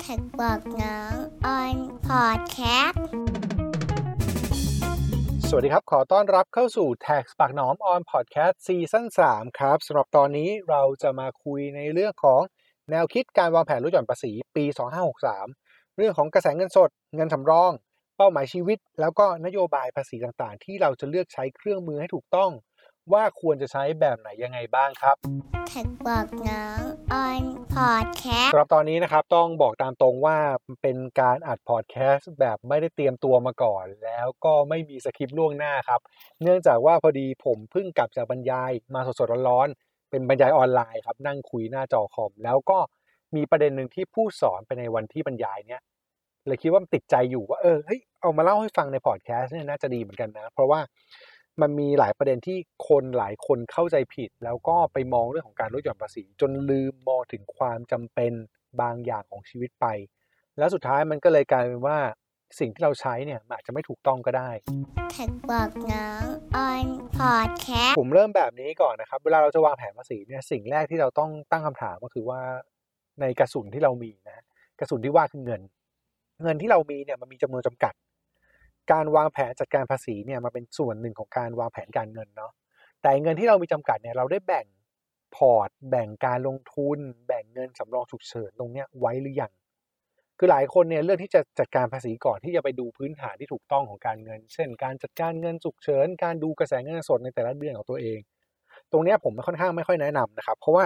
TaxBugnoms on podcastสวัสดีครับ ขอต้อนรับเข้าสู่ Tax ปากหนอม on podcast ซีซั่น3ครับสำหรับตอนนี้เราจะมาคุยในเรื่องของแนวคิดการวางแผนลดหย่อนภาษีปี 2563 เรื่องของกระแสเงินสด เงินสำรอง เป้าหมายชีวิต แล้วก็นโยบายภาษีต่างๆ ที่เราจะเลือกใช้เครื่องมือให้ถูกต้อง ว่าควรจะใช้แบบไหนยังไงบ้างครับTaxBugnoms on podcastสต์สำหรับตอนนี้นะครับต้องบอกตามตรงว่าเป็นการอัดพอดแคสต์แบบไม่ได้เตรียมตัวมาก่อน แล้วก็ไม่มีสคริปต์ล่วงหน้าครับ เนื่องจากว่าพอดีผมเพิ่งกลับจากบรรยายมาสดๆร้อนๆเป็นบรรยายออนไลน์ครับนั่งคุยหน้าจอคอม แล้วก็มีประเด็นหนึ่งที่ผมสอนไปในวันที่บรรยายเนี่ยเลยคิดว่ามันติดใจอยู่ว่าเออเฮ้ยเอามาเล่าให้ฟังในพอดแคสต์เนี่ยน่าจะดีเหมือนกันนะ เพราะว่า มันมีหลายประเด็นที่คนหลายคนเข้าใจผิด แล้วก็ไปมองเรื่องของการลดหย่อนภาษี จนลืมมองถึงความจำเป็นบางอย่างของชีวิตไป แล้วสุดท้ายมันก็เลยกลายเป็นว่าสิ่งที่เราใช้เนี่ยมันอาจจะไม่ถูกต้องก็ได้แท็กบอกน้องออนพอดแคสต์ผมเริ่มแบบนี้ก่อนนะครับ เวลาเราจะวางแผนภาษีเนี่ยสิ่งแรกที่เราต้องตั้งคำถามก็คือว่าในกระสุนที่เรามีนะกระสุนที่ว่าคือเงิน เงินที่เรามีเนี่ยมันมีจำนวนจำกัด การวางแผนจัดการภาษีเนี่ยมันเป็นส่วนหนึ่งของการวางแผนการเงินเนาะแต่เงินที่เรามีจำกัดเนี่ยเราได้แบ่งพอร์ต แบ่งการลงทุน แบ่งเงินสำรองฉุกเฉินตรงเนี้ยไว้หรือยังคือหลายคนเนี่ยเลือกที่จะจัดการภาษีก่อนที่จะไปดูพื้นฐานที่ถูกต้องของการเงิน เช่น การจัดการเงินฉุกเฉิน การดูกระแสเงินสดในแต่ละเดือนของตัวเอง ตรงเนี้ยผมค่อนข้างไม่ค่อยแนะนำนะครับ เพราะว่า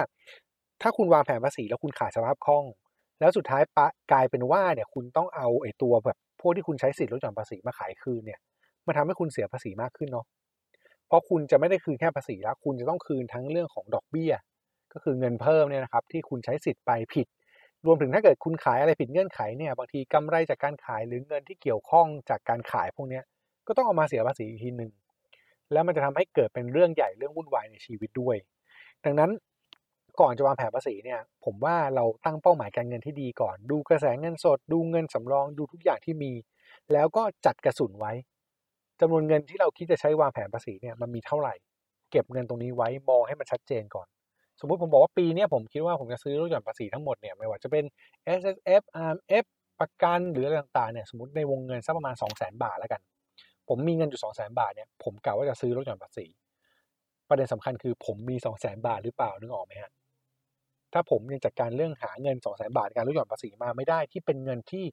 ถ้าคุณวางแผนภาษีแล้วคุณขาดสภาพคล่อง แล้วสุดท้ายปะกลายเป็นว่าเนี่ยคุณต้องเอาไอ้ตัวแบบ พวกที่คุณใช้สิทธิ์ลดหย่อนภาษีมาขายคืนเนี่ยมันทำให้คุณเสียภาษีมากขึ้นเนาะเพราะคุณจะไม่ได้คืนแค่ภาษีแล้ว คุณจะต้องคืนทั้งเรื่องของดอกเบี้ย ก็คือเงินเพิ่มเนี่ยนะครับที่คุณใช้สิทธิ์ไปผิด รวมถึงถ้าเกิดคุณขายอะไรผิดเงื่อนไขเนี่ยบางทีกำไรจากการขายหรือเงินที่เกี่ยวข้องจากการขายพวกนี้ก็ต้องเอามาเสียภาษีอีกทีหนึ่งแล้วมันจะทำให้เกิดเป็นเรื่องใหญ่เรื่องวุ่นวายในชีวิตด้วย ดังนั้น ก่อนจะวางแผนภาษีเนี่ย ผมว่าเราตั้งเป้าหมายการเงินที่ดีก่อน ดูกระแสเงินสด ดูเงินสำรอง ดูทุกอย่างที่มี แล้วก็จัดกระสุนไว้จำนวนเงินที่เราคิดจะใช้วางแผนภาษีเนี่ยมันมีเท่าไหร่ เก็บเงินตรงนี้ไว้มองให้มันชัดเจนก่อน สมมติผมบอกว่าปีนี้ผมคิดว่าผมจะซื้อลดหย่อนภาษีทั้งหมดเนี่ยไม่ว่าจะเป็น S S F R M F ประกันหรืออะไรต่างๆเนี่ยสมมติในวงเงินสักประมาณ 2 0 0 0 0 0 บาทแล้วกัน ผมมีเงินอยู่ 2 0 0 0 0 0 บาทเนี่ยผมกะว่าจะซื้อลดหย่อนภาษีประเด็นสำคัญคือผมมี2 0 0 0 0 0บาทหรือเปล่านึกออกไหมฮะ ถ้าผมยังจัดการเรื่องหาเงินสองแสนบาทการลดหย่อนภาษีมาไม่ได้ที่เป็นเงินที่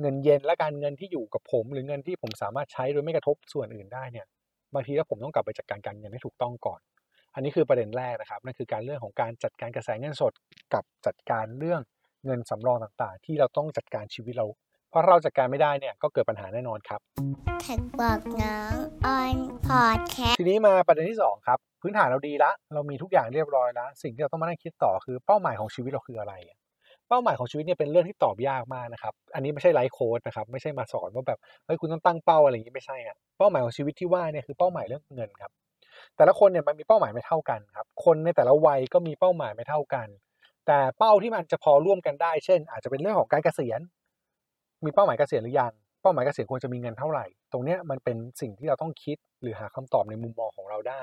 เงินเย็นและการเงินที่อยู่กับผม หรือเงินที่ผมสามารถใช้โดยไม่กระทบส่วนอื่นได้เนี่ยบางทีแล้วผมต้องกลับไปจัดการการเงินให้ถูกต้องก่อน อันนี้คือประเด็นแรกนะครับนั่นคือการเรื่องของการจัดการกระแสเงินสดกับจัดการเรื่องเงินสำรองต่างๆ ที่เราต้องจัดการชีวิตเรา เพราะเราจัดการไม่ได้เนี่ยก็เกิดปัญหาแน่นอนครับTaxBugnoms on podcastทีนี้มาประเด็นที่สองครับ พื้นฐานเราดีละ เรามีทุกอย่างเรียบร้อยแล้ว สิ่งที่เราต้องมานั่งคิดต่อคือเป้าหมายของชีวิตเราคืออะไรอะเป้าหมายของชีวิตเนี่ยเป็นเรื่องที่ตอบยากมากนะครับ อันนี้ไม่ใช่ life coach นะครับ ไม่ใช่มาสอนว่าแบบเฮ้ยคุณต้องตั้งเป้าอะไรอย่างนี้ไม่ใช่อะเป้าหมายของชีวิตที่ว่าเนี่ยคือเป้าหมายเรื่องเงินครับแต่ละคนเนี่ยมันมีเป้าหมายไม่เท่ากันครับ คนในแต่ละวัยก็มีเป้าหมายไม่เท่ากัน แต่เป้าที่มันจะพอร่วมกันได้ เช่น อาจจะเป็นเรื่องของการเกษียณ มีเป้าหมายเกษียณหรือยัง เป้าหมายเกษียณควรจะมีเงินเท่าไหร่ ตรงเนี้ยมันเป็นสิ่งที่เราต้องคิดหรือหาคำตอบในมุมมองของเราได้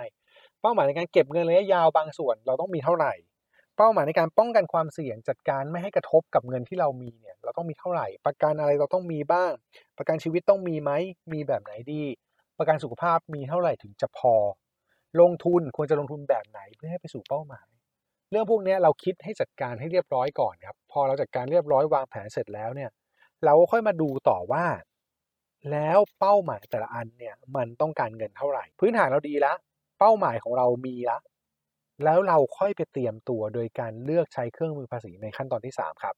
เป้าหมายในการเก็บเงินระยะยาวบางส่วนเราต้องมีเท่าไหร่ เป้าหมายในการป้องกันความเสี่ยงจัดการไม่ให้กระทบกับเงินที่เรามีเนี่ยเราต้องมีเท่าไหร่ ประกันอะไรเราต้องมีบ้าง ประกันชีวิตต้องมีไหมมีแบบไหนดี ประกันสุขภาพมีเท่าไหร่ถึงจะพอ ลงทุนควรจะลงทุนแบบไหนเพื่อให้ไปสู่เป้าหมาย เรื่องพวกนี้เราคิดให้จัดการให้เรียบร้อยก่อนครับพอเราจัดการเรียบร้อยวางแผนเสร็จแล้วเนี่ย เราก็ค่อยมาดูต่อว่า แล้วเป้าหมายแต่ละอันเนี่ยมันต้องการเงินเท่าไหร่ พื้นฐานเราดีแล้วเป้าหมายของเรามีแล้วแล้วเราค่อยไปเตรียมตัวโดยการเลือกใช้เครื่องมือภาษีในขั้นตอนที่ 3 ครับ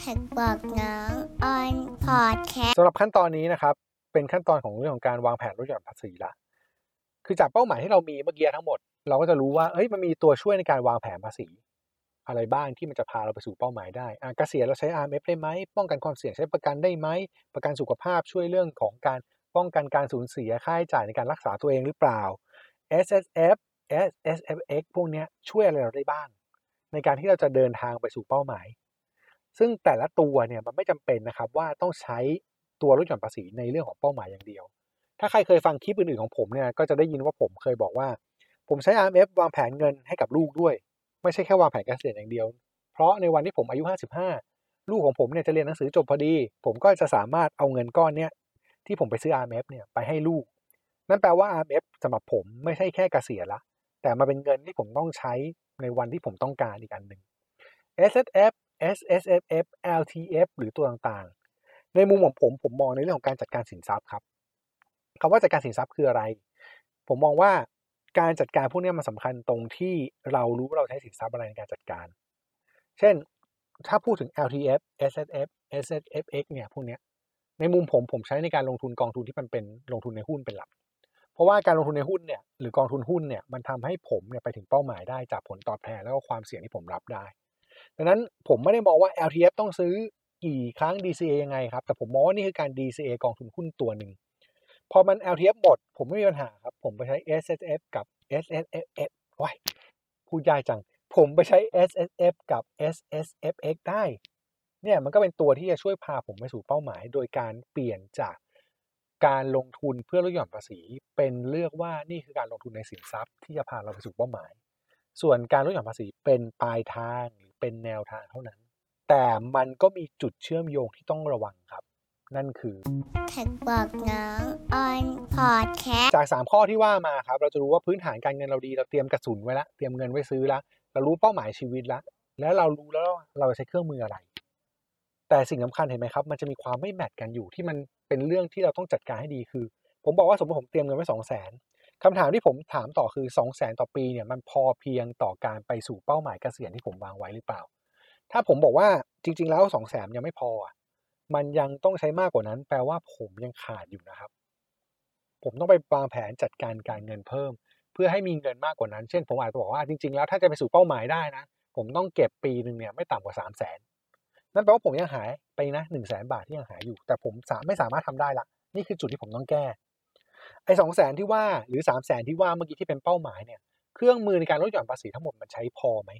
แท็กบอกน้องออนพอดแคสต์สำหรับขั้นตอนนี้นะครับ เป็นขั้นตอนของเรื่องของการวางแผนลดหย่อนภาษีละคือจากเป้าหมายที่เรามีเมื่อกี้ทั้งหมด เราก็จะรู้ว่าเอ้ยมันมีตัวช่วยในการวางแผนภาษี อะไรบ้างที่มันจะพาเราไปสู่เป้าหมายได้อะเกษียณเราใช้ RMF ได้ไหม ป้องกันความเสี่ยงใช้ประกันได้ไหม ประกันสุขภาพช่วยเรื่องของการป้องกันการสูญเสียค่าใช้จ่ายในการรักษาตัวเองหรือเปล่า S S F S S F X พวกนี้ช่วยอะไรเราได้บ้าง ในการที่เราจะเดินทางไปสู่เป้าหมาย ซึ่งแต่ละตัวเนี่ยมันไม่จำเป็นนะครับว่าต้องใช้ตัวลดหย่อนภาษีในเรื่องของเป้าหมายอย่างเดียว ถ้าใครเคยฟังคลิปอื่นๆของผมเนี่ยก็จะได้ยินว่าผมเคยบอกว่า ผมใช้ RMF วางแผนเงินให้กับลูกด้วย ไม่ใช่แค่วางแผนเกษียณอย่างเดียว เพราะในวันที่ผมอายุ 55 ลูกของผมเนี่ยจะเรียนหนังสือจบพอดี ผมก็จะสามารถเอาเงินก้อนเนี้ยที่ผมไปซื้อ RMF เนี่ยไปให้ลูก นั่นแปลว่า RMF สำหรับผมไม่ใช่แค่เกษียณละ แต่มาเป็นเงินที่ผมต้องใช้ในวันที่ผมต้องการอีกอันหนึ่ง S S F S S F F L T F หรือตัวต่างๆ ในมุมของผมผมมองในเรื่องของการจัดการสินทรัพย์ครับคำว่าจัดการสินทรัพย์คืออะไร ผมมองว่า การจัดการพวกนี้มันสาคัญตรงที่เรารู้ว่าเราใช้สินทรัพย์อะไรในการจัดการ เช่น ถ้าพูดถึง LTF SSF SSFX เนี่ยพวกนี้ในมุมผมผมใช้ในการลงทุนกองทุนที่มันเป็นลงทุนในหุ้นเป็นหลัก เพราะว่าการลงทุนในหุ้นเนี่ยหรือกองทุนหุ้นเนี่ยมันทำให้ผมเนี่ยไปถึงเป้าหมายได้จากผลตอบแทนแล้วก็ความเสี่ยงที่ผมรับได้ ดังนั้นผมไม่ได้มองว่า LTF ต้องซื้อกี่ครั้ง DCA ยังไงครับ แต่ผมมองว่านี่คือการ DCA กองทุนหุ้นตัวหนึ่ง พอมัน LTF หมด ผมไม่มีปัญหาครับ ผมไปใช้ SSF กับ SSFF ว้ายพูดยากจัง ผมไปใช้ SSF กับ SSFX ได้ เนี่ยมันก็เป็นตัวที่จะช่วยพาผมไปสู่เป้าหมาย โดยการเปลี่ยนจากการลงทุนเพื่อลดหย่อนภาษี เป็นเลือกว่านี่คือการลงทุนในสินทรัพย์ที่จะพาเราไปสู่เป้าหมาย ส่วนการลดหย่อนภาษีเป็นปลายทางหรือเป็นแนวทางเท่านั้น แต่มันก็มีจุดเชื่อมโยงที่ต้องระวังครับ นั่นคือแท็กบอกน้องออนพอดแคสต์จาก 3 ข้อที่ว่ามาครับ เราจะรู้ว่าพื้นฐานการเงินเราดี เราเตรียมกระสุนไว้ละเตรียมเงินไว้ซื้อละเรารู้เป้าหมายชีวิตละแล้วเรารู้แล้วว่าเราจะใช้เครื่องมืออะไร แต่สิ่งสำคัญเห็นไหมครับ มันจะมีความไม่แมทกันอยู่ที่มันเป็นเรื่องที่เราต้องจัดการให้ดีคือ ผมบอกว่าสมมติผมเตรียมเงินไว้สองแสนคำถามที่ผมถามต่อคือ2องแสนต่อปีเนี่ยมันพอเพียงต่อการไปสู่เป้าหมายเกษียณที่ผมวางไว้หรือเปล่า ถ้าผมบอกว่าจริง ๆ แล้ว2องแสนยังไม่พออะ มันยังต้องใช้มากกว่านั้น แปลว่าผมยังขาดอยู่นะครับ ผมต้องไปวางแผนจัดการการเงินเพิ่ม เพื่อให้มีเงินมากกว่านั้น เช่น ผมอาจจะบอกว่าจริง ๆ แล้วถ้าจะไปสู่เป้าหมายได้นะ ผมต้องเก็บปีหนึ่งเนี่ยไม่ต่ำกว่า3 0 0แสนนั่นแปลว่าผมยังหายไปนะหนึ่งแสนบาทที่ยังหายอยู่ แต่ผมสาไม่สามารถทำได้ละ นี่คือจุดที่ผมต้องแก้ ไอ้สองแสนที่ว่าหรือสามแสนที่ว่าเมื่อกี้ที่เป็นเป้าหมายเนี่ย เครื่องมือในการลดหย่อนภาษีทั้งหมดมันใช้พอไหม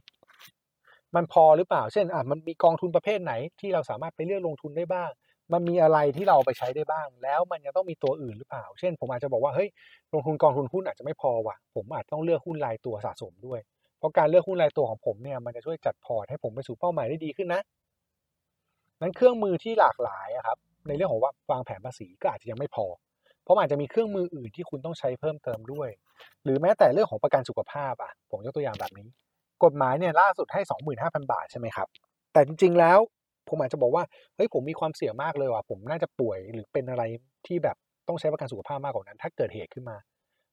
มันพอหรือเปล่า เช่นอะมันมีกองทุนประเภทไหนที่เราสามารถไปเลือกลงทุนได้บ้าง มันมีอะไรที่เราไปใช้ได้บ้าง แล้วมันยังต้องมีตัวอื่นหรือเปล่า เช่น ผมอาจจะบอกว่าเฮ้ยลงทุนกองทุนหุ้นอาจจะไม่พอว่ะ ผมอาจต้องเลือกหุ้นรายตัวสะสมด้วย เพราะการเลือกหุ้นรายตัวของผมเนี่ยมันจะช่วยจัดพอร์ตให้ผมไปสู่เป้าหมายได้ดีขึ้นนะนั้นเครื่องมือที่หลากหลายครับ ในเรื่องของว่าวางแผนภาษีก็อาจจะยังไม่พอ เพราะอาจจะมีเครื่องมืออื่นที่คุณต้องใช้เพิ่มเติมด้วย หรือแม้แต่เรื่องของประกันสุขภาพอะผมยกตัวอย่างแบบนี้ กฎหมายเนี่ยล่าสุดให้ 25,000 บาทใช่ไหมครับ แต่จริงๆแล้วผมอาจจะบอกว่าเฮ้ยผมมีความเสี่ยงมากเลยว่ะผมน่าจะป่วยหรือเป็นอะไรที่แบบต้องใช้ประกันสุขภาพมากกว่านั้น ถ้าเกิดเหตุขึ้นมา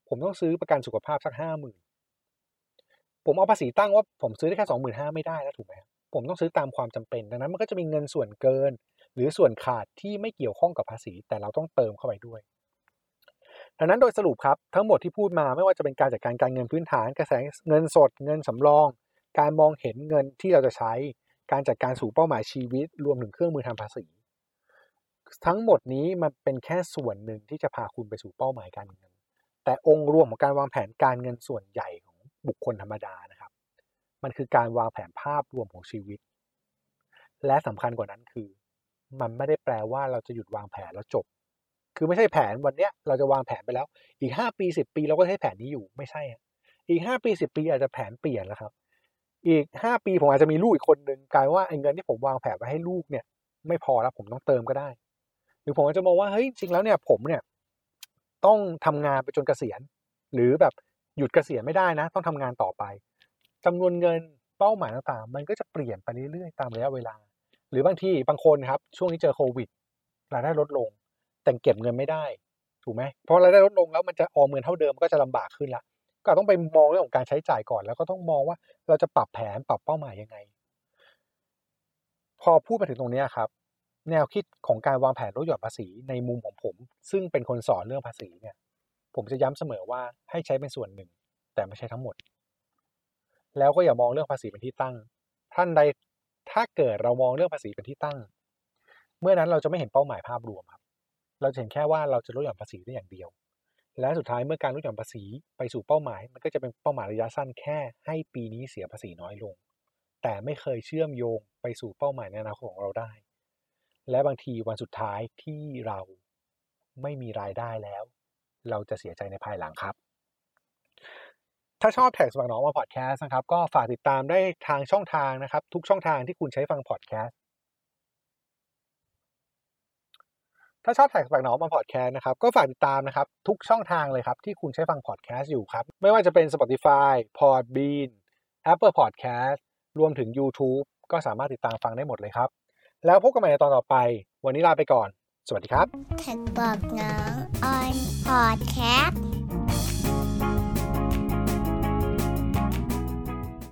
ผมต้องซื้อประกันสุขภาพสักห้าหมื่นผมเอาภาษีตั้งว่าผมซื้อได้แค่สองหมื่นห้าไม่ได้แล้วถูกไหมผมต้องซื้อตามความจำเป็น ดังนั้นมันก็จะมีเงินส่วนเกิน หรือส่วนขาดที่ไม่เกี่ยวข้องกับภาษี แต่เราต้องเติมเข้าไปด้วย ดังนั้นโดยสรุปครับทั้งหมดที่พูดมาไม่ว่าจะเป็นการจัดการการเงินพื้นฐานกระแสเงินสด เงินสำรอง การมองเห็นเงินที่เราจะใช้ การจัดการสู่เป้าหมายชีวิต รวมถึงเครื่องมือทำภาษี ทั้งหมดนี้มันเป็นแค่ส่วนหนึ่งที่จะพาคุณไปสู่เป้าหมายการเงิน แต่องค์รวมของการวางแผนการเงินส่วนใหญ่ของบุคคลธรรมดานะครับ มันคือการวางแผนภาพรวมของชีวิต และสำคัญกว่านั้นคือ มันไม่ได้แปลว่าเราจะหยุดวางแผนแล้วจบ คือไม่ใช่แผนวันเนี้ยเราจะวางแผนไปแล้ว อีกห้าปีสิบปีเราก็ใช้แผนนี้อยู่ไม่ใช่ อีกห้าปีสิบปีอาจจะแผนเปลี่ยนแล้วครับ อีกห้าปีผมอาจจะมีลูกอีกคนหนึ่งกลายว่าไอ้เงินที่ผมวางแผนไว้ให้ลูกเนี่ย ไม่พอแล้วผมต้องเติมก็ได้ หรือผมอาจจะมองว่าเฮ้ยจริงแล้วเนี่ยผมเนี่ย ต้องทำงานไปจนเกษียณ หรือแบบหยุดเกษียณไม่ได้นะ ต้องทำงานต่อไปจำนวนเงินเป้าหมายต่างๆ มันก็จะเปลี่ยนไปเรื่อยๆตามระยะเวลา หรือบางที่บางคนครับ ช่วงนี้เจอโควิดรายได้ลดลง แต่เก็บเงินไม่ได้ ถูกไหมเพราะรายได้ลดลงแล้วมันจะออมเงินเท่าเดิมก็จะลำบากขึ้นละก็ต้องไปมองเรื่องของการใช้จ่ายก่อน แล้วก็ต้องมองว่าเราจะปรับแผนปรับเป้าหมายยังไง พอพูดมาถึงตรงนี้ครับ แนวคิดของการวางแผนลดหย่อนภาษีในมุมของผม ซึ่งเป็นคนสอนเรื่องภาษีเนี่ย ผมจะย้ำเสมอว่าให้ใช้เป็นส่วนหนึ่ง แต่ไม่ใช่ทั้งหมด แล้วก็อย่ามองเรื่องภาษีเป็นที่ตั้ง ท่านใดถ้าเกิดเรามองเรื่องภาษีเป็นที่ตั้ง เมื่อนั้นเราจะไม่เห็นเป้าหมายภาพรวมครับ เราเห็นแค่ว่าเราจะลดหย่อนภาษีได้อย่างเดียว และสุดท้ายเมื่อการลดหย่อนภาษีไปสู่เป้าหมาย มันก็จะเป็นเป้าหมายระยะสั้นแค่ให้ปีนี้เสียภาษีน้อยลง แต่ไม่เคยเชื่อมโยงไปสู่เป้าหมายในอนาคตของเราได้ และบางทีวันสุดท้ายที่เราไม่มีรายได้แล้ว เราจะเสียใจในภายหลังครับ ถ้าชอบแท็กสมัครน้องมาพอดแคสต์นะครับ ก็ฝากติดตามได้ทางช่องทางนะครับ ทุกช่องทางที่คุณใช้ฟังพอดแคสต์ ถ้าชอบแท็กปากหนอมาพอดแคสต์นะครับก็ฝากติดตามนะครับทุกช่องทางเลยครับที่คุณใช้ฟังพอดแคสต์อยู่ครับ ไม่ว่าจะเป็น Spotify Podbean Apple Podcast รวมถึง YouTube ก็สามารถติดตามฟังได้หมดเลยครับ แล้วพบกันใหม่ในตอนต่อไป วันนี้ลาไปก่อน สวัสดีครับแท็กบอกน้องออนพอดแคสต์